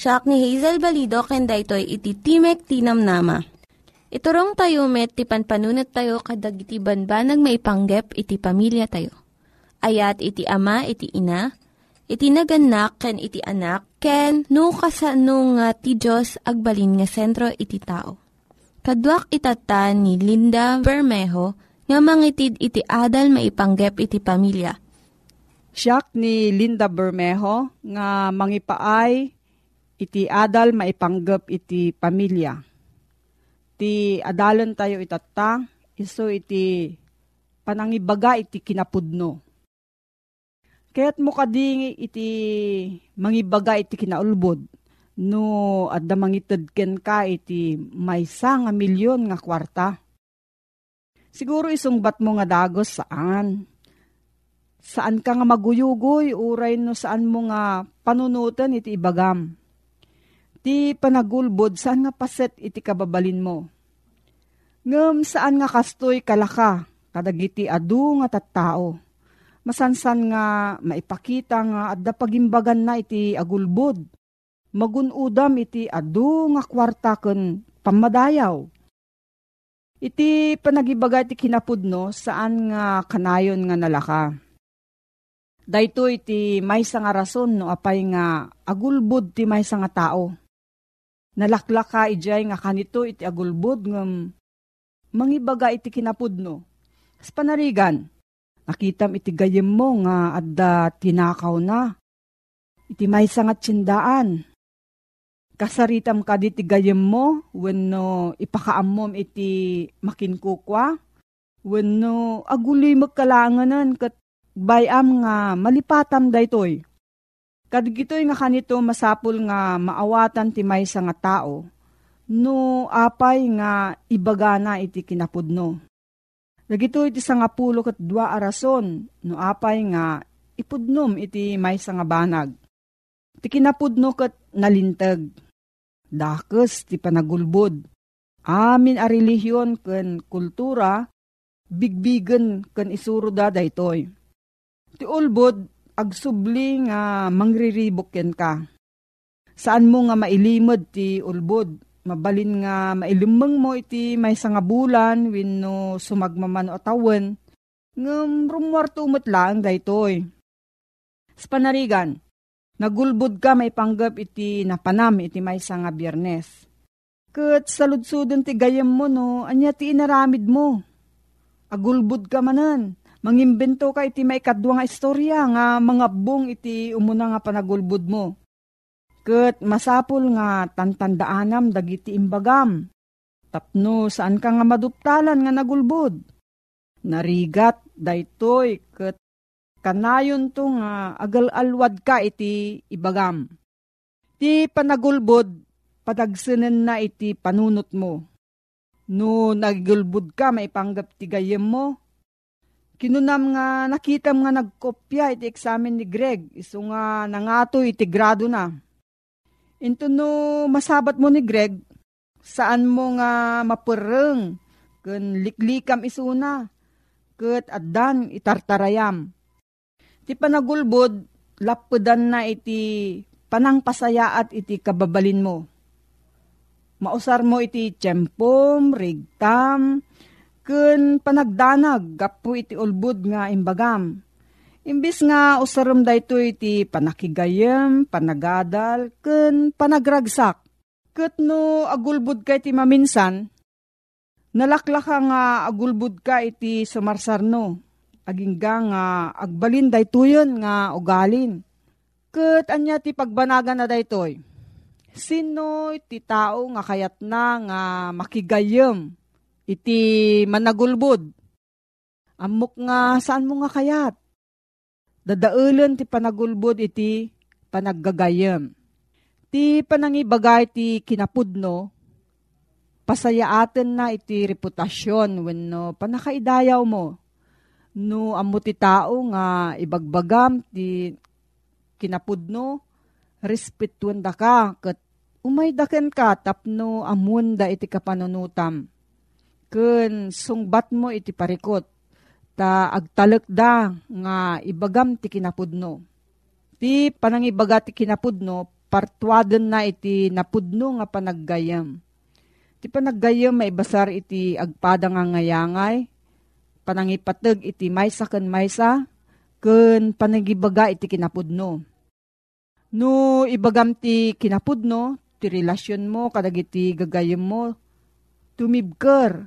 Siya ni Hazel Balido, kenda ito'y iti Timek Tinam Nama. Iturong tayo met, ti panpanunat tayo kadag iti banbanag maipanggep iti pamilya tayo. Ayat iti ama, iti ina, iti naganak, ken iti anak, ken no kasano nga ti Diyos agbalin nga sentro iti tao. Kaduak itatan ni Linda Bermejo, nga mangitid iti adal maipanggep iti pamilya. Siyak ni Linda Bermejo nga mangipaay iti adal maipanggep iti pamilya. Ti adalan tayo itata, iso iti panangibaga iti kinapudno. Kaya't mo kading iti mangibaga iti kinaulbod, no adda mangitid ken ka iti maysa nga milyon nga kwarta Siguro isungbat mo nga dagos saan? Saan ka nga maguyugoy, uray no saan mo nga panunutan iti ibagam. Ti panagulbod, saan nga paset iti kababalin mo? Ngem saan nga kastoy kalaka, kadagiti adu nga tattao. Masansan nga maipakita nga adda pagimbagan na iti agulbod. Magunudam iti adu nga kwarta ken pamadayaw Iti panagibaga ti kinapudno saan nga kanayon nga nalaka. Dayto iti may nga rason no apay nga agulbud ti may nga tao. Nalaklaka ijay nga kanito iti agulbud ngam mangibaga iti kinapudno. As panarigan, nakitam iti gayem mo nga adda tinakaw na. Iti may nga tsindaan kasaritam ka di gayem mo, wenno ipakaammom iti makinkukwa, wenno aguloy magkalanganan kat bayam nga malipatam daytoy. Kadigitoy nga kanito masapul nga maawatan ti maysa nga tao, no apay nga ibagana iti kinapudno. Dagito iti sangapulo kat dua arason, no apay nga ipudnom iti maysa nga banag. Ti kinapudno kat nalintag dakes ti panagulbod. Amin a relihiyon ken kultura, bigbigen ken isuro da daytoy. Ti ulbod, agsubli nga mangriribok ken ka. Saan mo nga mailimod ti ulbod, mabalin nga mailimeng mo iti may nga bulan wenno sumagmaman o tawen, ngem rumwarto lang daytoy. Sa panarigan, Nagulbud ka may panggap iti napanam iti may nga biyernes. Kat saludsudon ti gayam mo no, anya ti inaramid mo. Agulbud ka manan. Mangimbento ka iti may kadwa nga istorya nga mga bung iti umuna nga panagulbud mo. Ket masapul nga tantandaanam dagiti imbagam. Tapno saan ka nga maduptalan nga nagulbod. Narigat daytoy ket kanayon to nga agal-alwad ka iti ibagam. Ti panagulbod padagsanen na iti panunot mo. No nagulbod ka maipanggap ti gayem mo, Kinunam nga nakitam nga nagkopya iti examen ni Greg. Iso nga nangato iti grado na. Into no masabat mo ni Greg, saan mo nga mapureng, kun liklikam isuna, ket addan itartarayam. Ti panagulbod, lapudan na iti panangpasayaat iti kababalin mo. Mausar mo iti tiyempom, rigtam, kun panagdanag gapu iti ulbud nga imbagam. Imbis nga usaram dayto iti panakigayem, panagadal, kun panagragsak. Kat no agulbud ka iti maminsan, nalaklaka nga agulbud ka iti sumarsarno. Agingga nga agbalin daytoyon nga ugalin. Kat anya ti pagbanaga na daytoy. Sino iti tao nga kayat na nga makigayem iti managulbod. Amok nga saan mo nga kayat? Dadaulan ti panagulbod iti panaggagayam. Ti panangibagay ti kinapudno, pasayaaten na iti reputasyon wenno panakaidayaw mo. No amo ti tao nga ibagbagam ti kinapudno, respetuan da ka, kat umay daken ka tapno amun da iti kapanunutam ken sungbat mo iti parikot ta agtalek da nga ibagam ti kinapudno. Ti panangibaga ti kinapudno partuaden na iti napudno nga panaggayam. Ti panaggayam maibasar iti agpada nga ngayangay, panangipateg iti maysa ken maysa, ken panagibaga iti kinapudno. No ibagam ti kinapudno, ti relasyon mo kadagiti gagayam mo, tumibker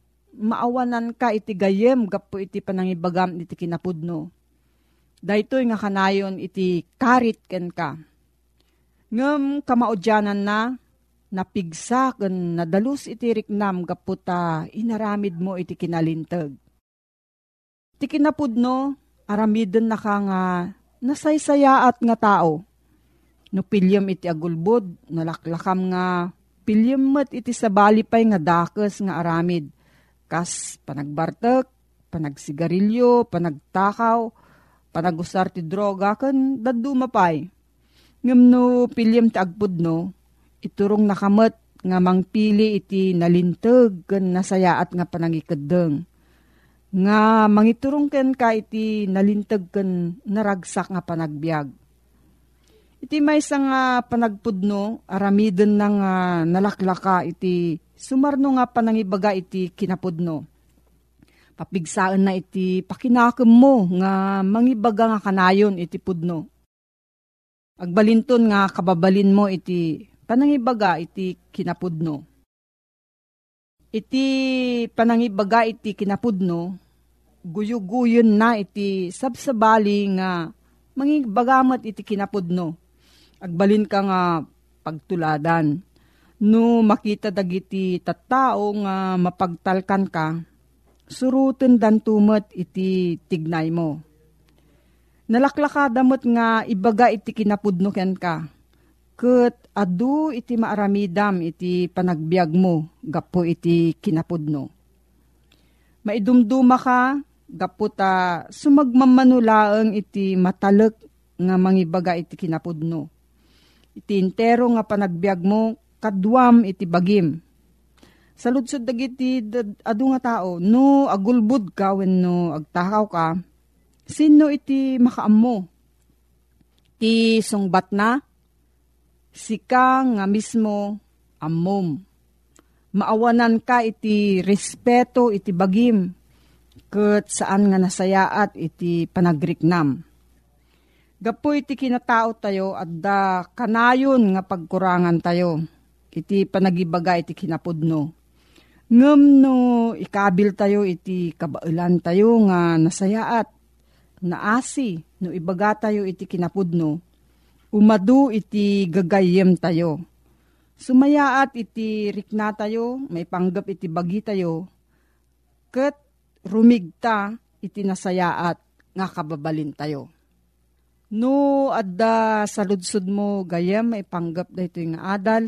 maawanan ka iti gayem gapo iti panangibagam iti kinapudno. Daytoy nga kanayon iti karit ken ka. Ngem kamaudyanan na napigsa ken nadalus iti riknam gapo ta inaramid mo iti kinalintag. Iti kinapudno aramiden na ka nga nasaysayaat nga tao. No pilyam iti agulbod, nalaklakam nga pilyam met iti sabalipay nga dakes nga aramid kas panagbartek, panagsigarilyo, panagtakaw, panagusar ti droga, kan daddu mapay. Ngam no pilyam ti agpudno, iturong nakamet nga mangpili iti nalintag kan nasayaat nga panangikadeng. Nga mangiturong ken ka iti nalintag kan naragsak nga panagbiag. Iti may nga panagpudno, aramiden na nga nalaklaka iti sumarno nga panangibaga iti kinapudno. Papigsaan na iti pakinakem mo nga mangibaga nga kanayon iti pudno. Agbalinton nga kababalin mo iti panangibaga iti kinapudno. Iti panangibaga iti kinapudno, guyuguyon na iti sabsabali nga mangibagamat iti kinapudno. Agbalin ka nga pagtuladan No makita dagiti tattao nga mapagtalkan ka, suruten dan tumet iti tignay mo. Nalaklakadamot nga ibaga iti kinapudno ken ka. Ket adu iti maaramidam iti panagbiag mo, gapo iti kinapudno. Maidumduma ka, gapo ta sumagmamanulaeng iti matalek nga mangibaga iti kinapudno. Iti intero nga panagbiag mo, kadwam iti bagim. Sa lutsod dagiti adu nga tao, no agulbud ka when no agtakaw ka, sino iti makaammo? Ti sungbat na? sika nga mismo ammom. Maawanan ka iti respeto iti bagim, ket saan nga nasayaat iti panagriknam. Gapo iti kinatao tayo at da kanayon nga pagkurangan tayo. Iti panagibaga iti kinapudno. Ngem no ikabil tayo iti kabailan tayo nga nasayaat. Naasi no ibaga tayo iti kinapudno. Umadu iti gagayem tayo. Sumayaat iti rikna tayo, may panggap iti bagi tayo. Ket rumigta iti nasayaat nga kababalin tayo. No, adda sa ludsud mo gayam may panggap da ito yung adal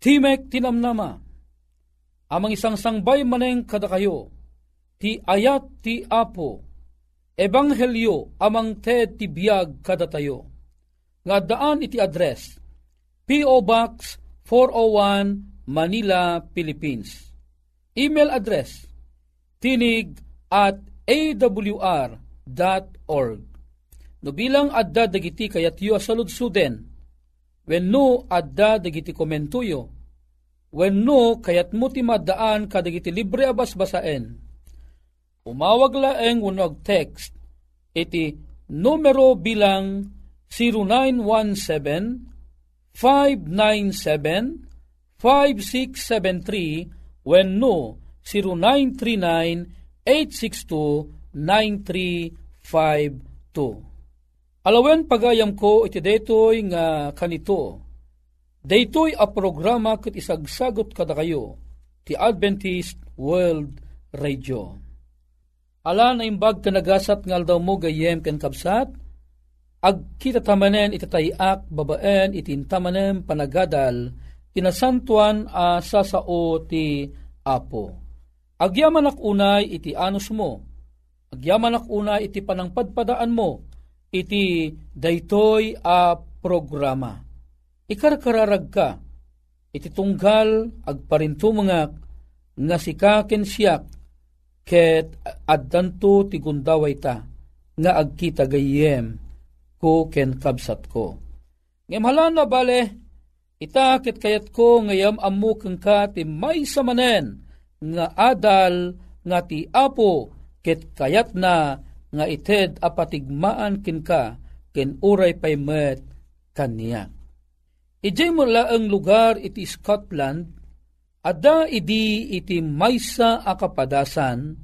Timek tinamnama, amang isang sangbay maneng kada kayo, ti ayat ti apo, ebanghelyo amang te ti biyag kada tayo. Nga daan iti address, P.O. Box 401 Manila, Philippines. Email address, tinig at awr.org. No bilang adda dagiti kayat yu asaludsuden, wenno adda dagiti komentuyo, wenno kayat mo ti madaan kadagiti libre abas basaen. Umawag laeng wenno text iti numero bilang 0917 597 5673 wenno 0939 862 9352 Alawen pagayam ko iti daytoy nga kanito. Daytoy a programa ket isagsagot kada kayo ti Adventist World Radio. Ala na imbag kanagasat ngal daw mo gayem ken kabsat, agkita tamanen itatayak babaen itintamanen panagadal inasantuan a sasao ti Apo. Agyaman ak unay iti anus mo, agyaman unay iti panangpadpadaan mo, iti daytoy a programa. Ikarkararag ka, iti tunggal agparintumangak nga sikaken siyak ket addanto ti gundaway ta nga agkita gayem ko ken kabsat ko. Ngem na bale, ita ket kayat ko ngayam ammo ka ti may samanen nga adal nga ti apo ket kayat na nga ited apatigmaan kin ka ken uray pay met kaniya. Ijay mo ang lugar iti Scotland, ada idi iti maysa akapadasan,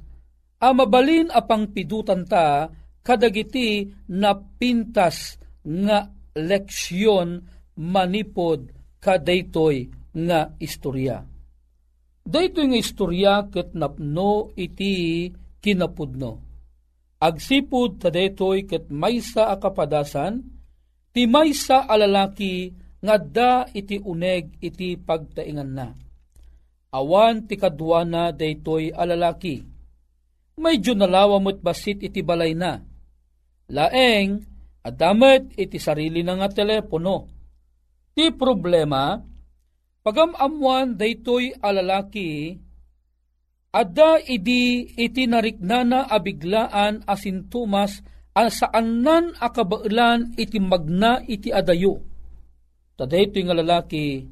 a mabalin apang pidutan ta kadagiti na pintas nga leksyon manipod kadaytoy nga istorya. Daytoy nga istorya ket napno iti kinapudno agsipud tadetoy ket maysa akapadasan ti maysa alalaki ngadda iti uneg iti pagtaingan na. Awan ti kadwana daytoy alalaki. Medyo nalawa mo't basit iti balay na. Laeng, adamet iti sarili na nga telepono. Ti problema, pagamamuan daytoy alalaki Ada idi iti nariknana abiglaan asintumas saan nan akabailan iti magna iti adayo. Taday ito nga lalaki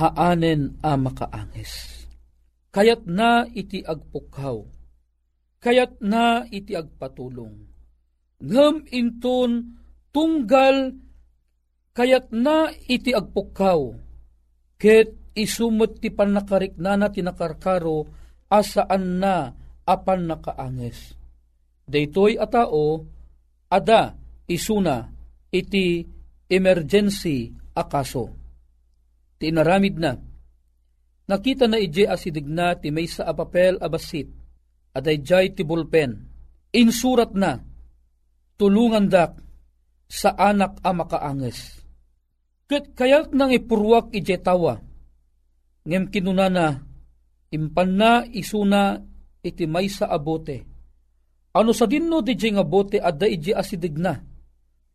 haanen a makaangis. Kayat na iti agpukaw. Kayat na iti agpatulong. Ngam inton tunggal kayat na iti agpukaw. ket isumot ti pannakariknana ti nakarkaro asaan na apan nakaanges. Daytoy a tao, ada isuna iti emergency akaso. Ti inaramid na. Nakita na ije asidig na ti may sa apapel abasit, aday jay ti bulpen. Insurat na, tulungan dak sa anak a makaanges. Kat kayat nang ipurwak ije tawa, ngem kinunana, impan na isuna iti may sa abote. Ano sa dinno di nga bote adda iji asidig na.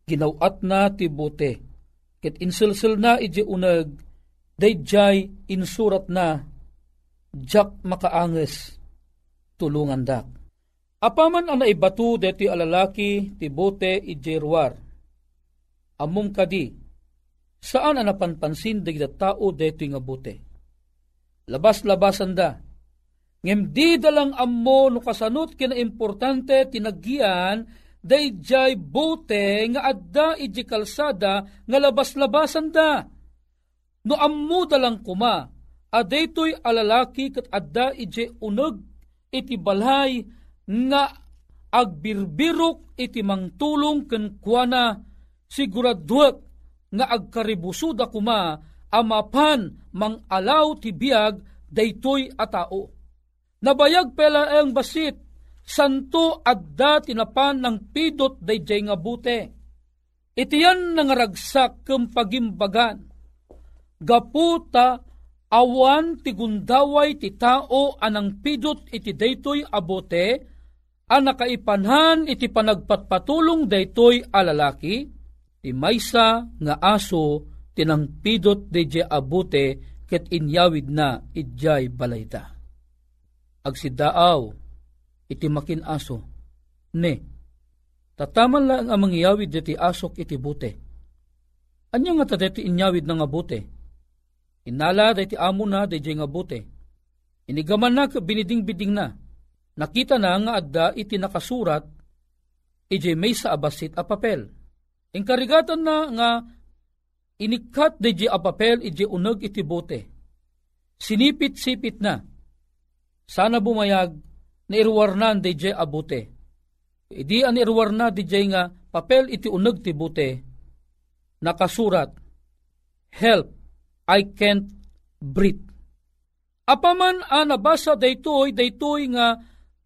Ginawat na ti bote. Ket insilsil na iji unag, dayjay insurat na, jak makaanges, tulungan dak. Apaman ang naibatu deti alalaki ti bote iji ruwar. Among kadi, saan ang napanpansin di tao deti nga bote? Labas-labasan da, Ngem di dalang ammo no kasanot kina importante tinaggian dayjay bote nga adda iji kalsada nga labas-labasan da. No ammo dalang kuma, adaytoy alalaki kat adda iji uneg iti balay nga agbirbirok iti mangtulong ken kuana siguraduak nga agkaribusuda kuma amapan mang alaw ti biag daytoy a tao Nabayag pela ang basit, santo adda tinapan ng pidot dayjay nga bute. Itiyan nangaragsak kem pagimbagan. Gaputa awan ti gundaway ti tao anang pidot iti daytoy abote, ang nakaipanhan iti panagpatpatulong daytoy alalaki, ti maysa nga aso tinang pidot dayjay abote ket inyawid na idjay balayda agsidaaw iti makin aso. Ne, tataman lang ang mangyawid iti asok iti bute. Anya nga tadeti inyawid na nga bute? Inala dati amo na dati nga bute. Inigaman na biniding-biding na. Nakita na nga adda iti nakasurat iti may sa abasit a papel. Inkarigatan na nga inikat di a papel iti unag iti bote. Sinipit-sipit na sana bumayag na irwarnan di jay abute. Idi an irwarna di nga papel iti uneg ti bute. Nakasurat, Help, I can't breathe. Apaman a nabasa daytoy daytoy nga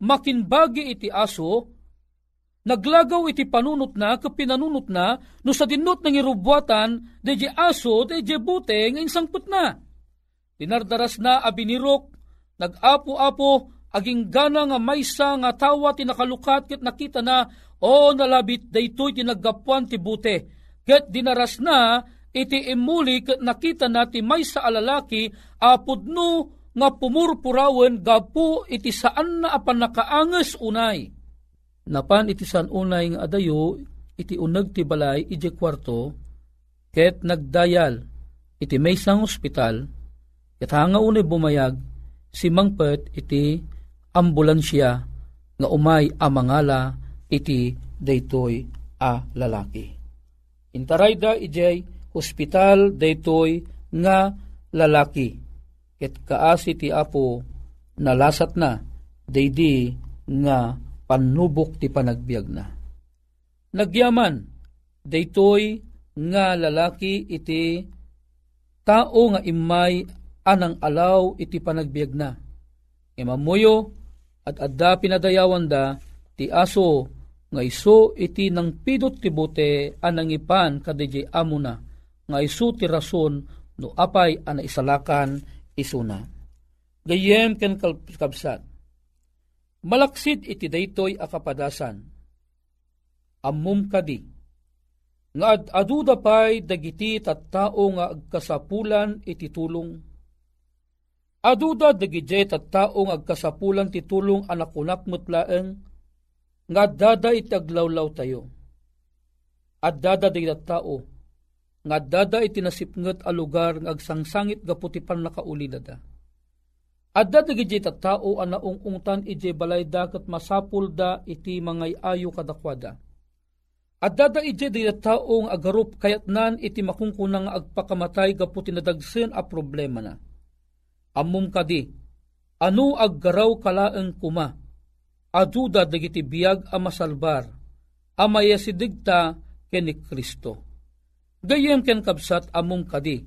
makinbagi iti aso, naglagaw iti panunot na, kapinanunot na, no sa dinot ng irubwatan, de aso, de bute, nga insangput na. Dinardaras na abinirok, nag-apo-apo aging gana nga maysa nga tawa tinakalukat ket nakita na o nalabit daytoy tinaggapuan ti bute ket dinaras na iti imuli ket nakita na ti maysa alalaki apudno nga pumurpurawen gapu iti saan na apan nakaanges unay napan iti saan unay nga adayo iti uneg ti balay iti kwarto ket nagdayal iti maysang ospital ket hanga unay bumayag si mangpet iti ambulansya nga umay amangala iti daytoy a lalaki. Intarayda ijay hospital daytoy nga lalaki. Ket kaasi ti apo nalasat na daydi nga panubok ti panagbiag na. Nagyaman daytoy nga lalaki iti tao nga imay anang alaw iti panagbiag na. Imamuyo at adda pinadayawan da ti aso nga iso iti nang pidot ti bote anang ipan kadiji amo na nga iso ti rason no apay ana isalakan isuna. Gayem ken kabsat. Malaksid iti daytoy akapadasan. Ammum kadi nga ad aduda pay dagiti tattao nga agkasapulan iti tulong Aduda dagijay at taong agkasapulan ti tulong anak unak mutlaeng nga dada iti aglawlaw tayo. At dada di tao nga dada iti nasipnget a lugar nga agsangsangit gaputi pan nakaulidada. Adda dagijay at tao anaong ungtan ije balay dakat masapul da iti mangay ayo kadakwada. At dada ije di taong agarup kayat nan iti makungkunang agpakamatay gapu tinadagsen a problema na. Amum kadi, ano aggaraw kalaeng kuma, aduda dagiti biyag a masalbar, amaya si digta ken ni Kristo. Gayem ken kabsat amum kadi,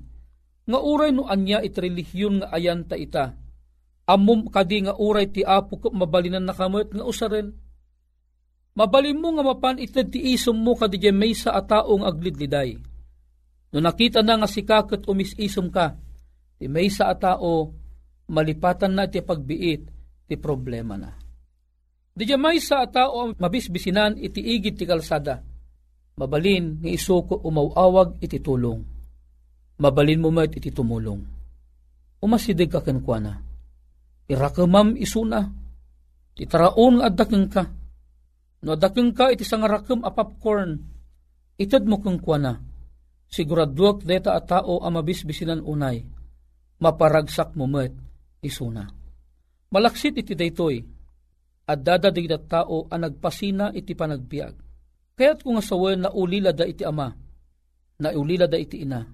nga uray no anya it nga ayan ta ita, amum kadi nga uray ti apo mabalinan nakamot nga usaren, Mabalim mo nga mapan ited ti isom mo kadije may sa ataong aglidliday. No nakita na nga si kakot umisisom ka, ti may sa atao, malipatan na ti pagbiit, ti problema na. Di may sa atao mabisbisinan iti igid ti kalsada. Mabalin ni isuko umawawag iti tulong. Mabalin mo met iti tumulong. Umasidig ka kenkwana. Irakamam isuna. Titaraon nga adakeng ka No dakeng ka iti sangarakam a popcorn, itad mo kong kwa Siguraduak deta a tao a mabisbisinan unay, maparagsak mo met isuna. Malaksit iti daytoy, at dadadig na tao a nagpasina iti panagbiag. Kaya't kung asawen na ulila da iti ama, na ulila da iti ina,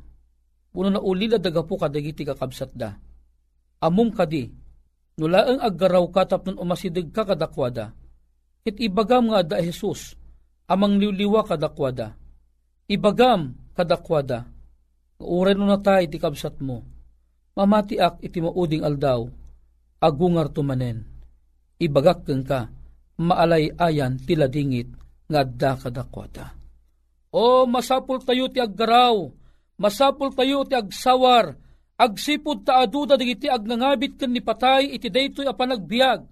puno na ulila da gapu kadagiti kakabsat da. Among kadi, nulaang aggaraw ka tapnon umasidig ka kadakwada, It ibagam nga da Jesus, amang liwliwa kadakwada. Ibagam kadakwada. Uray no natay ti kabsat mo. Mamatiak iti mauding aldaw, agungar tumanen. Ibagak keng ka, maalay ayan tila dingit nga da kadakwada. O masapul tayo ti aggaraw, masapul tayo ti agsawar, agsipod ta aduda digiti agnangabit ken ni patay iti daytoy a panagbiag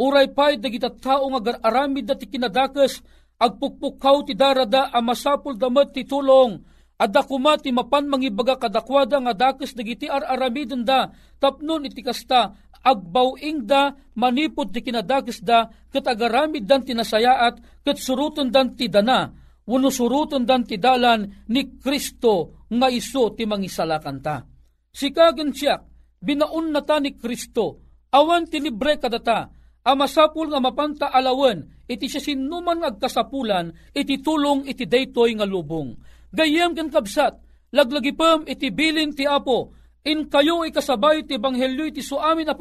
Uray pay dagita tao nga aramid dati kinadakes agpukpukaw ti darada a masapul damat ti tulong. Adda kuma ti mapan mangibaga kadakwada nga dakes dagiti ar-aramiden da tapnon iti kasta. Agbawing da manipod ti kinadakes da ket agaramid dan tinasayaat ket suruton dan ti dana. Wano suruton dan ti dalan ni Kristo nga iso ti mangisalakan ta. Sikagen siya, binaun na ta ni Kristo, awan ti libre kadata, amasapul nga mapanta alawen, iti siya sinuman agkasapulan, iti tulong iti daytoy nga lubong. Gayem ken kabsat, laglagipem iti bilin ti apo, in kayo ikasabay ti banghelyo iti suamin a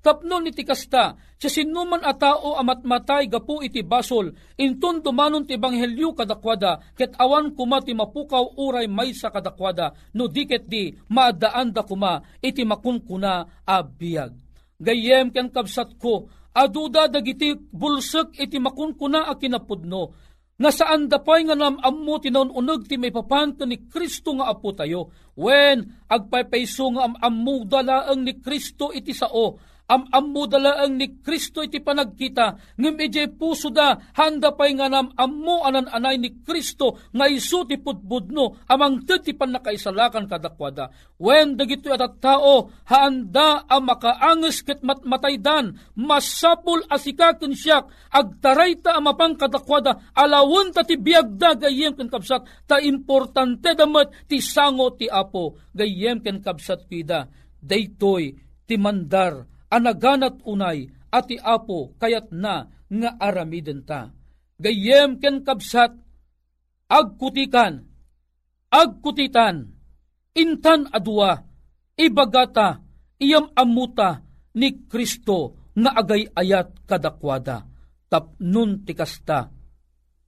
pagarian, tapnon iti kasta, siya sinuman a tao amatmatay gapu iti basol, inton tumanon ti banghelyo kadakwada, ket awan kuma ti mapukaw uray may sa kadakwada, no diket di maadaan da kuma iti makunkuna a biyag. Gayem ken kabsat ko, aduda dagiti bulsek iti makunkuna a kinapudno, nga saan dapay nga nam ammo tinaununog ti may papanto ni Kristo nga apo tayo. When agpaypayso nga am ammo dalaang ni Kristo iti sao, am ammo dalaang ni Kristo iti panagkita, ngem ije puso da, handa pay nga nam ammo anan anay ni Kristo, nga iso ti putbudno, amang ti panakaisalakan kadakwada. When dagito at tao, handa ang makaanges ket matmataydan, masapul asikaken siyak, agtaray ta amapang kadakwada, alawon ta ti biagda gayem ken kapsat, ta importante damat ti sango ti apo, gayem ken kapsat pida, daytoy ti mandar anaganat unay ati apo kayat na nga aramiden ta. Gayem ken kabsat, agkutikan, agkutitan, intan adua, ibagata, iyam amuta ni Kristo nga agay ayat kadakwada, tapnun tikasta,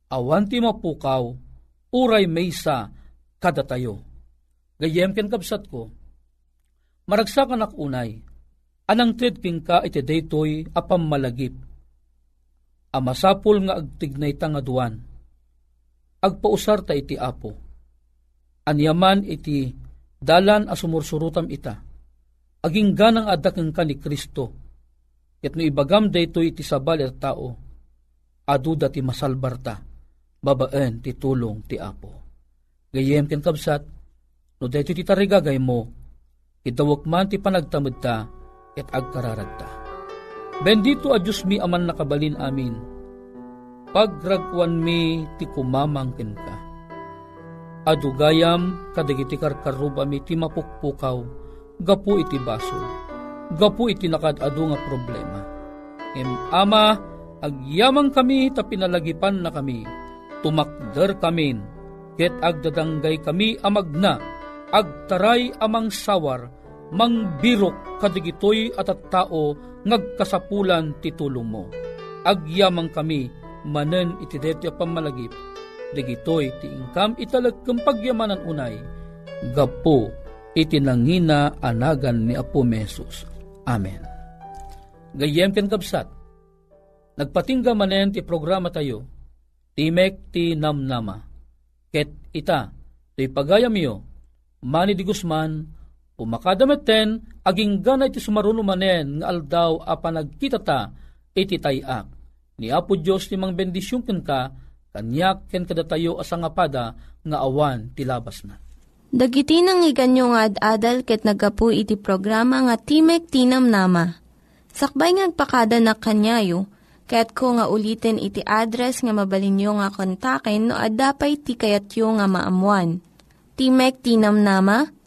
awan ti mapukaw, uray maysa kadatayo. Gayem ken kabsat ko, maragsakan ak unay, anang tredking ka iti daytoy apam malagip. Amasapol nga agtignay ta nga. Agpausar ta iti apo. Anyaman iti dalan a sumursurutam ita. Aging ganang adakeng ka ni Kristo. Ket no ibagam daytoy iti sabal at tao. Aduda ti masalbar ta. Babaen ti tulong ti apo. Gayem ken kabsat, no daytoy ti tarigagay mo, itawak man ti panagtamad ta, et agkararagta. Bendito a Diyos mi aman nakabalin amin, pagragwan mi ti kumamangkin ka. Adugayam kadagiti karkaruba mi ti mapukpukaw, gapu iti baso, gapu iti nakadado nga problema. Em ama, agyamang kami ta pinalagipan na kami, tumakder kamin, ket agdadanggay kami amagna, agtaray amang sawar, mangbirok kadigitoy at at tao ngagkasapulan titulong mo. Agyamang kami, manen iti detya pamalagip, digitoy ti ingkam italag kang pagyamanan unay, gapo iti nangina anagan ni Apo Mesus. Amen. Gayem ken kabsat, nagpatingga manen ti programa tayo, Timek ti namnama, ket ita, ti pagayam yo, Manny di Guzman, pumakadamet ten, aging gana iti sumaruno manen, nga aldaw a panagkita ta, iti tayak. Ni Apo Diyos ti mang bendisyon ken ka, kanyak ken kadatayo asangapada, nga awan tilabas na. Dagiti nang iganyo nga ad-adal ket nagapu iti programa nga Timek Tinam Nama. Sakbay ngagpakada na kanyayo, ket ko nga ulitin iti address nga mabalinyo nga kontaken no ad-dapay ti kayatyo nga maamuan. Timek Tinam Nama,